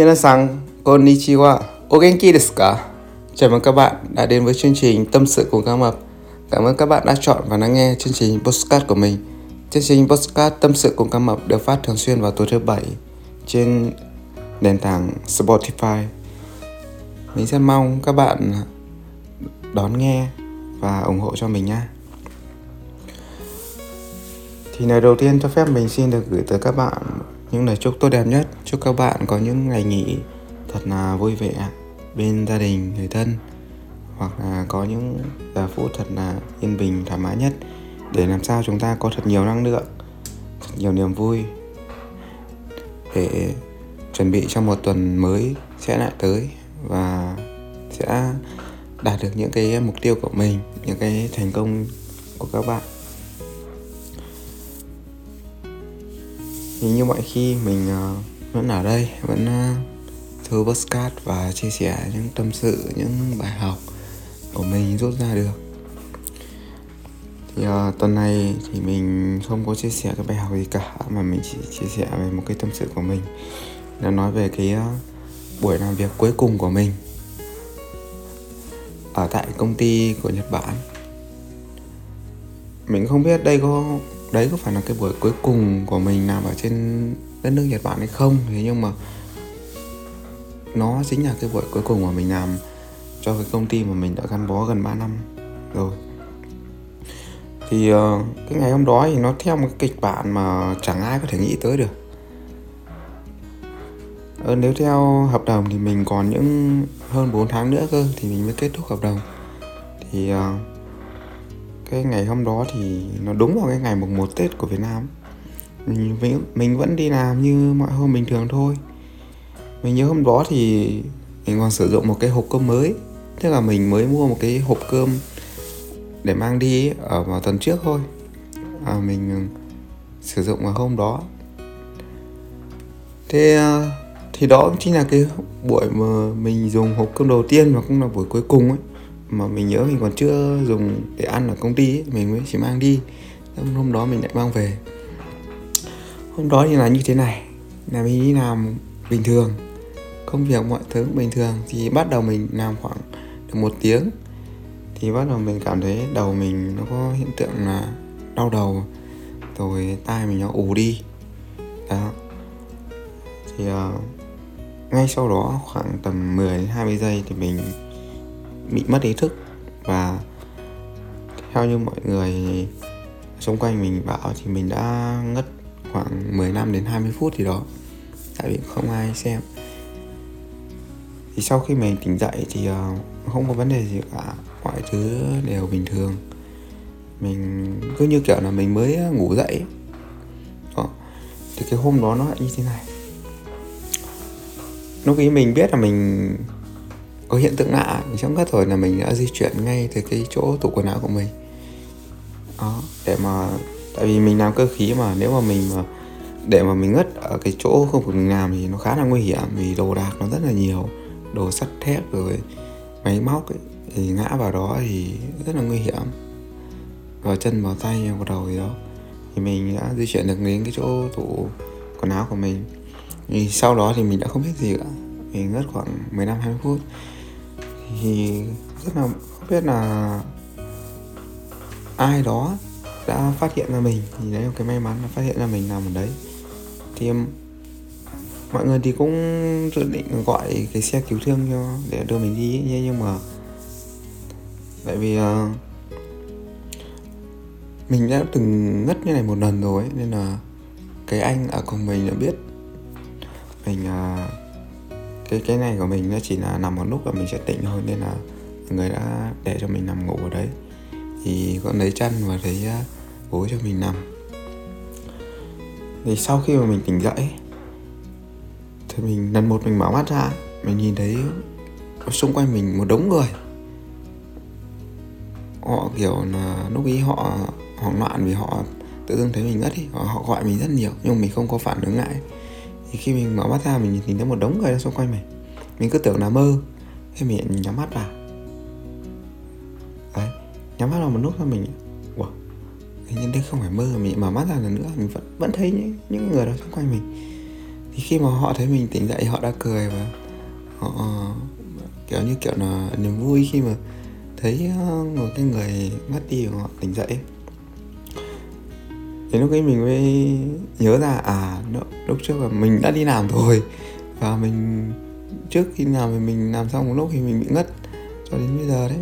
Minasan, konnichiwa. O genki desu ka? Chào mừng các bạn đã đến với chương trình Tâm sự cùng cá mập. Cảm ơn các bạn đã chọn và lắng nghe chương trình podcast của mình. Chương trình podcast Tâm sự cùng cá mập được phát thường xuyên vào tối thứ bảy trên nền tảng Spotify. Mình rất mong các bạn đón nghe và ủng hộ cho mình nha. Thì lời đầu tiên cho phép mình xin được gửi tới các bạn những lời chúc tốt đẹp nhất. Chúc các bạn có những ngày nghỉ thật là vui vẻ bên gia đình, người thân hoặc là có những giờ phút thật là yên bình thoải mái nhất để làm sao chúng ta có thật nhiều năng lượng, thật nhiều niềm vui để chuẩn bị cho một tuần mới sẽ lại tới và sẽ đạt được những cái mục tiêu của mình, những cái thành công của các bạn. Thì như mọi khi mình uh, vẫn ở đây vẫn ờ, uh, thưa postcard và chia sẻ những tâm sự những bài học của mình rút ra được. Thì uh, tuần này thì mình không có chia sẻ cái bài học gì cả mà mình chỉ chia sẻ về một cái tâm sự của mình là nói về cái uh, buổi làm việc cuối cùng của mình ở tại công ty của Nhật Bản. Mình không biết đây có đấy có phải là cái buổi cuối cùng của mình làm ở trên đất nước Nhật Bản hay không? Thế nhưng mà nó chính là cái buổi cuối cùng mà mình làm cho cái công ty mà mình đã gắn bó gần 3 năm rồi. Thì uh, cái ngày hôm đó thì nó theo một cái kịch bản mà chẳng ai có thể nghĩ tới được. Ờ, nếu theo hợp đồng thì mình còn những hơn 4 tháng nữa cơ thì mình mới kết thúc hợp đồng. Thì uh, cái ngày hôm đó thì nó đúng vào cái ngày mùng 1 Tết của Việt Nam. Mình, mình vẫn đi làm như mọi hôm bình thường thôi. Mình nhớ hôm đó thì mình còn sử dụng một cái hộp cơm mới tức là mình mới mua một cái hộp cơm để mang đi ở vào tuần trước thôi. À, mình ừ, sử dụng vào hôm đó. Thế à, thì đó chính là cái buổi mà mình dùng hộp cơm đầu tiên và cũng là buổi cuối cùng ấy mà mình nhớ mình còn chưa dùng để ăn ở công ty ấy, mình mới chỉ mang đi. Hôm đó mình lại mang về. Hôm đó thì là như thế này là mình đi làm bình thường công việc mọi thứ bình thường. Thì bắt đầu mình làm khoảng được một tiếng thì bắt đầu mình cảm thấy đầu mình nó có hiện tượng là đau đầu rồi tai mình nó ù đi. Đó. Thì uh, ngay sau đó khoảng tầm 10 đến 20 giây thì mình bị mất ý thức. Và theo như mọi người xung quanh mình bảo thì mình đã ngất khoảng 10 năm đến 20 phút gì đó. Tại vì không ai xem. Thì sau khi mình tỉnh dậy thì ờ, không có vấn đề gì cả. Mọi thứ đều bình thường. Mình cứ như kiểu là mình mới ngủ dậy đó. Ờ, thì cái hôm đó nó như thế này. Lúc ấy mình biết là mình có hiện tượng lạ mình trong các rồi là mình đã di chuyển ngay từ cái chỗ tủ quần áo của mình. Đó để mà tại vì mình làm cơ khí mà nếu mà mình mà để mà mình ngất ở cái chỗ không phải mình làm thì nó khá là nguy hiểm vì đồ đạc nó rất là nhiều đồ sắt thép rồi máy móc ấy, thì ngã vào đó thì rất là nguy hiểm. Vào chân vào tay vào đầu gì đó. Thì mình đã di chuyển được đến cái chỗ tủ quần áo của mình. Thì sau đó thì mình đã không biết gì cả. Mình ngất khoảng 15 20 phút thì rất là không biết là ai đó đã phát hiện ra mình thì đấy là cái may mắn là phát hiện ra mình nằm ở đấy. Thì um, mọi người thì cũng dự định gọi cái xe cứu thương cho để đưa mình đi ấy, nhưng mà tại vì uh, mình đã từng ngất như này một lần rồi ấy, nên là cái anh ở cùng mình đã biết mình uh, cái cái này của mình nó chỉ là nằm một lúc và mình sẽ tỉnh thôi nên là người đã để cho mình nằm ngủ ở đấy. Thì con lấy chăn và lấy à, gối cho mình nằm. Thì sau khi mà mình tỉnh dậy thì mình lần một mình mở mắt ra mình nhìn thấy xung quanh mình một đống người. Họ kiểu là lúc ý họ hoảng loạn vì họ tự dưng thấy mình ngất ý họ, họ gọi mình rất nhiều nhưng mình không có phản ứng ngại thì khi mình mở mắt ra, mình nhìn thấy một đống người xung quanh mình. Mình cứ tưởng là mơ. Thế mình nhắm mắt vào. Đấy, nhắm mắt vào một lúc thôi mình wow hình như đây không phải mơ. Mình mở mắt ra lần nữa, mình vẫn vẫn thấy những những người đó xung quanh mình. Thì khi mà họ thấy mình tỉnh dậy, họ đã cười và họ ờ, kiểu như kiểu là niềm vui khi mà thấy ờ, một cái người mất đi của họ tỉnh dậy thì lúc ấy mình mới nhớ ra à lúc trước là mình đã đi làm rồi. Và mình, trước khi làm thì mình làm xong một lúc thì mình bị ngất, cho đến bây giờ đấy.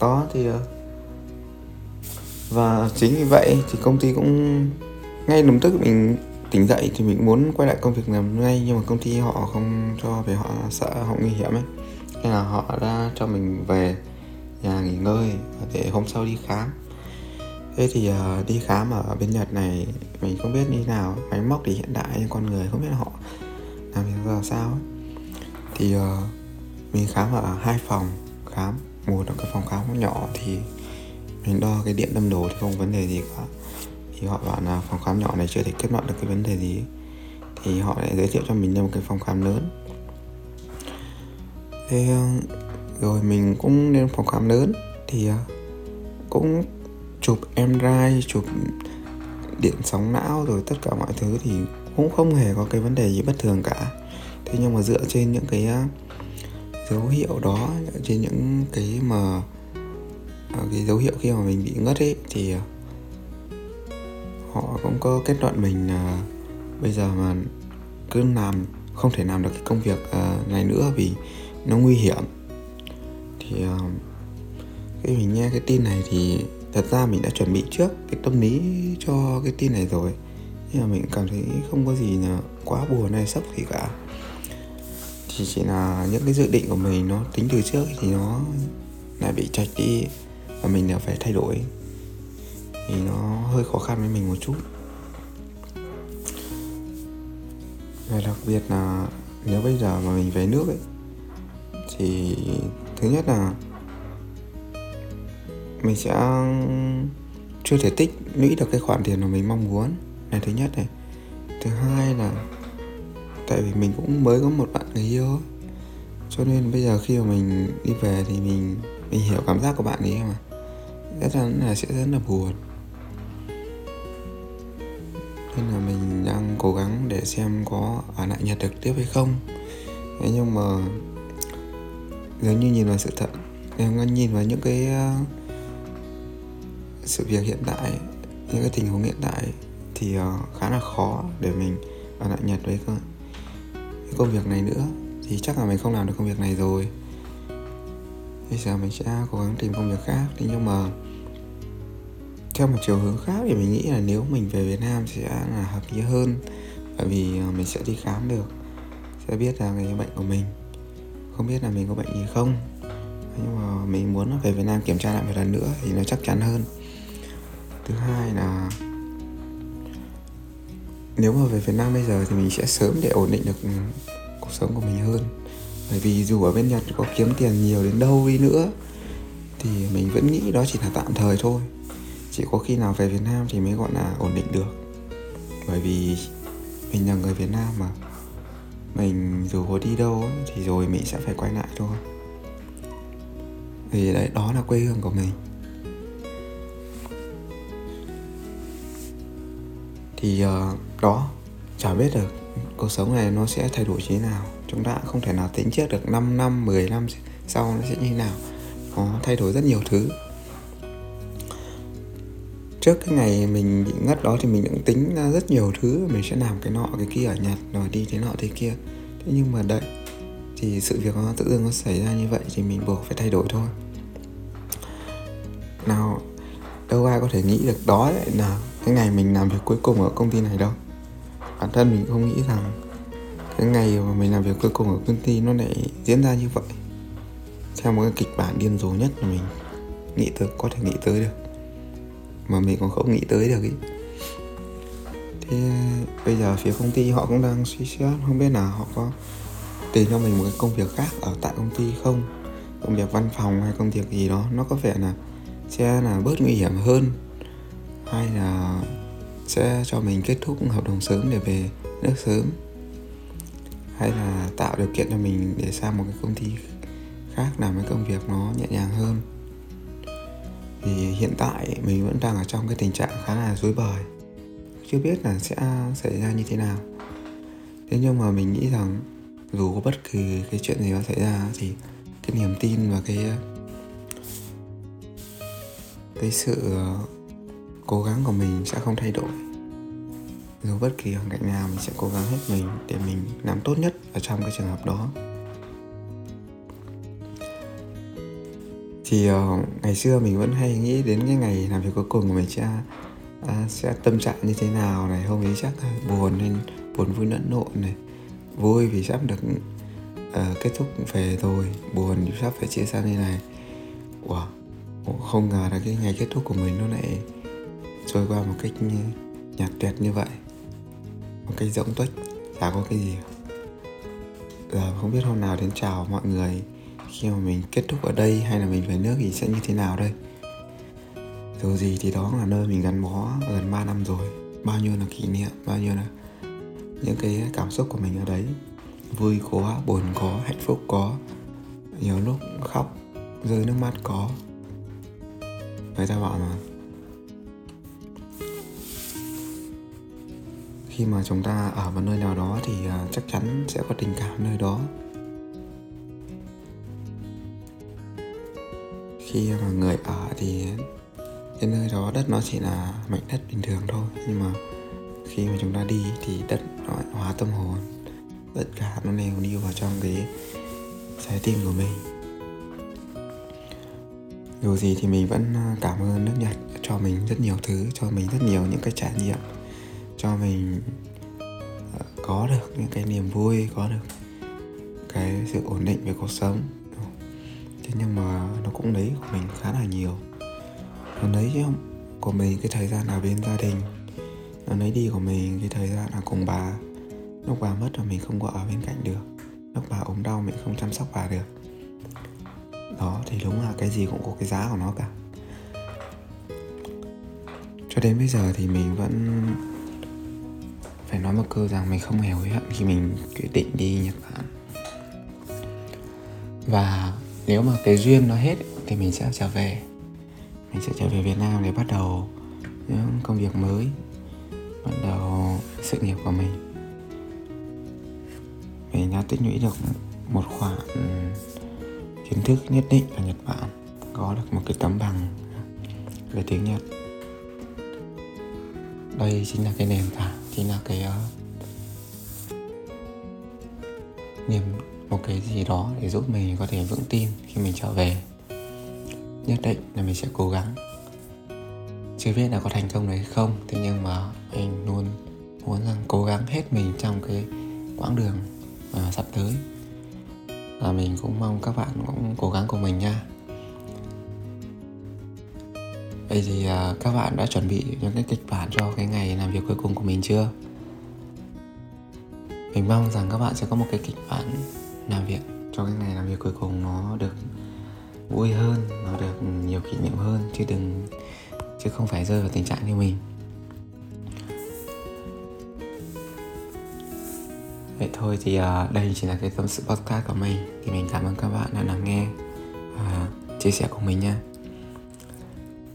Đó, thì ờ, và chính vì vậy thì công ty cũng ngay lập tức mình tỉnh dậy thì mình muốn quay lại công việc làm ngay, nhưng mà công ty họ không cho vì họ sợ họ nguy hiểm ấy. Nên là họ đã cho mình về nhà nghỉ ngơi để hôm sau đi khám thế thì uh, đi khám ở bên nhật này mình không biết như nào máy móc thì hiện đại nhưng con người không biết họ làm việc ra sao ấy. thì uh, mình khám ở hai phòng khám một là cái phòng khám nhỏ thì mình đo cái điện tâm đồ thì không vấn đề gì cả. Thì họ bảo là phòng khám nhỏ này chưa thể kết luận được cái vấn đề gì thì họ lại giới thiệu cho mình thêm một cái phòng khám lớn. Thế ờ, rồi mình cũng lên phòng khám lớn thì cũng chụp MRI chụp điện sóng não rồi tất cả mọi thứ thì cũng không hề có cái vấn đề gì bất thường cả. Thế nhưng mà dựa trên những cái à, dấu hiệu đó trên những cái mà à, cái dấu hiệu khi mà mình bị ngất ấy, thì à, họ cũng có kết luận mình là bây giờ mà cứ làm, không thể làm được cái công việc này nữa vì nó nguy hiểm. Thì khi mình nghe cái tin này thì thật ra mình đã chuẩn bị trước cái tâm lý cho cái tin này rồi. Nhưng mà mình cảm thấy không có gì là quá buồn hay sốc gì cả. Chỉ chỉ là những cái dự định của mình nó tính từ trước thì nó lại bị chạch đi và mình là phải thay đổi. Thì nó hơi khó khăn với mình một chút. Và đặc biệt là nếu bây giờ mà mình về nước ấy, thì thứ nhất là mình sẽ chưa thể tích lũy được cái khoản tiền mà mình mong muốn. Này thứ nhất này. Thứ hai là tại vì mình cũng mới có một bạn người yêu cho nên bây giờ khi mà mình đi về thì mình mình hiểu cảm giác của bạn ấy mà. Chắc chắn là sẽ rất là buồn. Nên là mình đang cố gắng để xem có ở lại Nhật được tiếp hay không. Thế nhưng mà nếu như nhìn vào sự thật em nhìn vào những cái uh, sự việc hiện tại những cái tình huống hiện tại thì uh, khá là khó để mình ở lại Nhật với cái công việc này nữa thì chắc là mình không làm được công việc này rồi. Bây giờ mình sẽ cố gắng tìm công việc khác thế nhưng mà theo một chiều hướng khác thì mình nghĩ là nếu mình về Việt Nam sẽ là hợp lý hơn bởi vì ờ, mình sẽ đi khám được sẽ biết là cái bệnh của mình. Không biết là mình có bệnh gì không. Nhưng mà mình muốn về Việt Nam kiểm tra lại một lần nữa thì nó chắc chắn hơn thứ hai là nếu mà về Việt Nam bây giờ thì mình sẽ sớm để ổn định được ừ, cuộc sống của mình hơn. Bởi vì dù ở bên Nhật có kiếm tiền nhiều đến đâu đi nữa, thì mình vẫn nghĩ đó chỉ là tạm thời thôi. Chỉ có khi nào về Việt Nam thì mới gọi là ổn định được. Bởi vì mình là người Việt Nam mà. Mình dù có đi đâu thì rồi mình sẽ phải quay lại thôi. Vì đấy, đó là quê hương của mình. Thì uh, đó chả biết được cuộc sống này nó sẽ thay đổi như thế nào. Chúng ta không thể nào tính trước được 5 năm 10 năm sau nó sẽ như thế nào. Nó thay đổi rất nhiều thứ. Trước cái ngày mình bị ngất đó thì mình cũng tính ra rất nhiều thứ. Mình sẽ làm cái nọ cái kia ở nhật rồi đi thế nọ thế kia. Thế nhưng mà đấy thì sự việc nó tự dưng nó xảy ra như vậy thì mình buộc phải thay đổi thôi. Nào đâu ai có thể nghĩ được đó lại là cái ngày mình làm việc cuối cùng ở công ty này đâu? Bản thân mình không nghĩ rằng cái ngày mà mình làm việc cuối cùng ở công ty nó lại diễn ra như vậy. Theo một cái kịch bản điên rồ nhất mà mình nghĩ tới, có thể nghĩ tới được. Mà mình còn không nghĩ tới được ý. Thế bây giờ phía công ty họ cũng đang suy xét, không biết là họ có tìm cho mình một cái công việc khác ở tại công ty không? Công việc văn phòng hay công việc gì đó, nó có vẻ là sẽ là bớt nguy hiểm hơn hay là sẽ cho mình kết thúc hợp đồng sớm để về nước sớm? Hay là tạo điều kiện cho mình để sang một cái công ty khác làm cái công việc nó nhẹ nhàng hơn? Thì hiện tại mình vẫn đang ở trong cái tình trạng khá là rối bời. Chưa biết là sẽ xảy ra như thế nào. Thế nhưng mà mình nghĩ rằng dù có bất kỳ cái chuyện gì nó xảy ra thì cái niềm tin và cái cái sự cố gắng của mình sẽ không thay đổi. Dù bất kỳ hoàn cảnh nào mình sẽ cố gắng hết mình để mình làm tốt nhất ở trong cái trường hợp đó. Thì uh, ngày xưa mình vẫn hay nghĩ đến cái ngày làm việc cuối cùng của mình sẽ uh, sẽ tâm trạng như thế nào này hôm ấy chắc là buồn nên buồn vui lẫn lộn này. Vui vì sắp được uh, kết thúc về rồi buồn vì sắp phải chia xa như này. Wow không ngờ là cái ngày kết thúc của mình nó lại trôi qua một cách nhạt tuyệt như vậy, một cách rỗng tuếch, chả có cái gì. Giờ không biết hôm nào đến chào mọi người khi mà mình kết thúc ở đây hay là mình về nước thì sẽ như thế nào đây. Dù gì thì đó là nơi mình gắn bó gần 3 năm rồi, bao nhiêu là kỷ niệm, bao nhiêu là những cái cảm xúc của mình ở đấy. Vui có, buồn có, hạnh phúc có, nhiều lúc khóc, rơi nước mắt có. Người ta bảo mà khi mà chúng ta ở một nơi nào đó thì à, chắc chắn sẽ có tình cảm nơi đó. Khi mà người ở thì cái nơi đó đất nó chỉ là mảnh đất bình thường thôi, nhưng mà khi mà chúng ta đi thì đất nó hóa tâm hồn. Tất cả nó đều đi vào trong cái trái tim của mình. Dù gì thì mình vẫn à, cảm ơn nước nhật cho mình rất nhiều thứ, cho mình rất nhiều những cái trải nghiệm cho mình ờ, có được những cái niềm vui, có được cái sự ổn định về cuộc sống. Thế nhưng mà nó cũng lấy của mình khá là nhiều. Nó lấy của mình cái thời gian ở bên gia đình, nó lấy đi của mình cái thời gian ở cùng bà. Lúc bà mất là mình không có ở bên cạnh được. Lúc bà ốm đau mình không chăm sóc bà được. Đó, thì đúng là cái gì cũng có cái giá của nó cả. Cho đến bây giờ thì mình vẫn phải nói một câu rằng mình không hề hối hận khi mình quyết định đi Nhật Bản. Và nếu mà cái duyên nó hết thì mình sẽ trở về. Mình sẽ trở về Việt Nam để bắt đầu những công việc mới, bắt đầu sự nghiệp của mình. Mình đã tích lũy được một khoản ừ, kiến thức nhất định ở Nhật Bản, có được một cái tấm bằng về tiếng Nhật. Đây chính là cái nền tảng chính là cái uh, niềm một cái gì đó để giúp mình có thể vững tin khi mình trở về. Nhất định là mình sẽ cố gắng. Chưa biết là có thành công đấy không thế nhưng mà mình luôn muốn rằng cố gắng hết mình trong cái quãng đường uh, sắp tới. Và mình cũng mong các bạn cũng cố gắng của mình nha. Vậy thì uh, các bạn đã chuẩn bị những cái kịch bản cho cái ngày làm việc cuối cùng của mình chưa? Mình mong rằng các bạn sẽ có một cái kịch bản làm việc cho cái ngày làm việc cuối cùng nó được vui hơn, nó được nhiều kỷ niệm hơn chứ đừng chứ không phải rơi vào tình trạng như mình. Vậy thôi thì uh, đây chỉ là cái tâm sự podcast của mình Thì mình cảm ơn các bạn đã lắng nghe Và chia sẻ cùng mình nha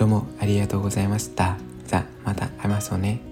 どうもありがとうございました。じゃあまた会いましょうね。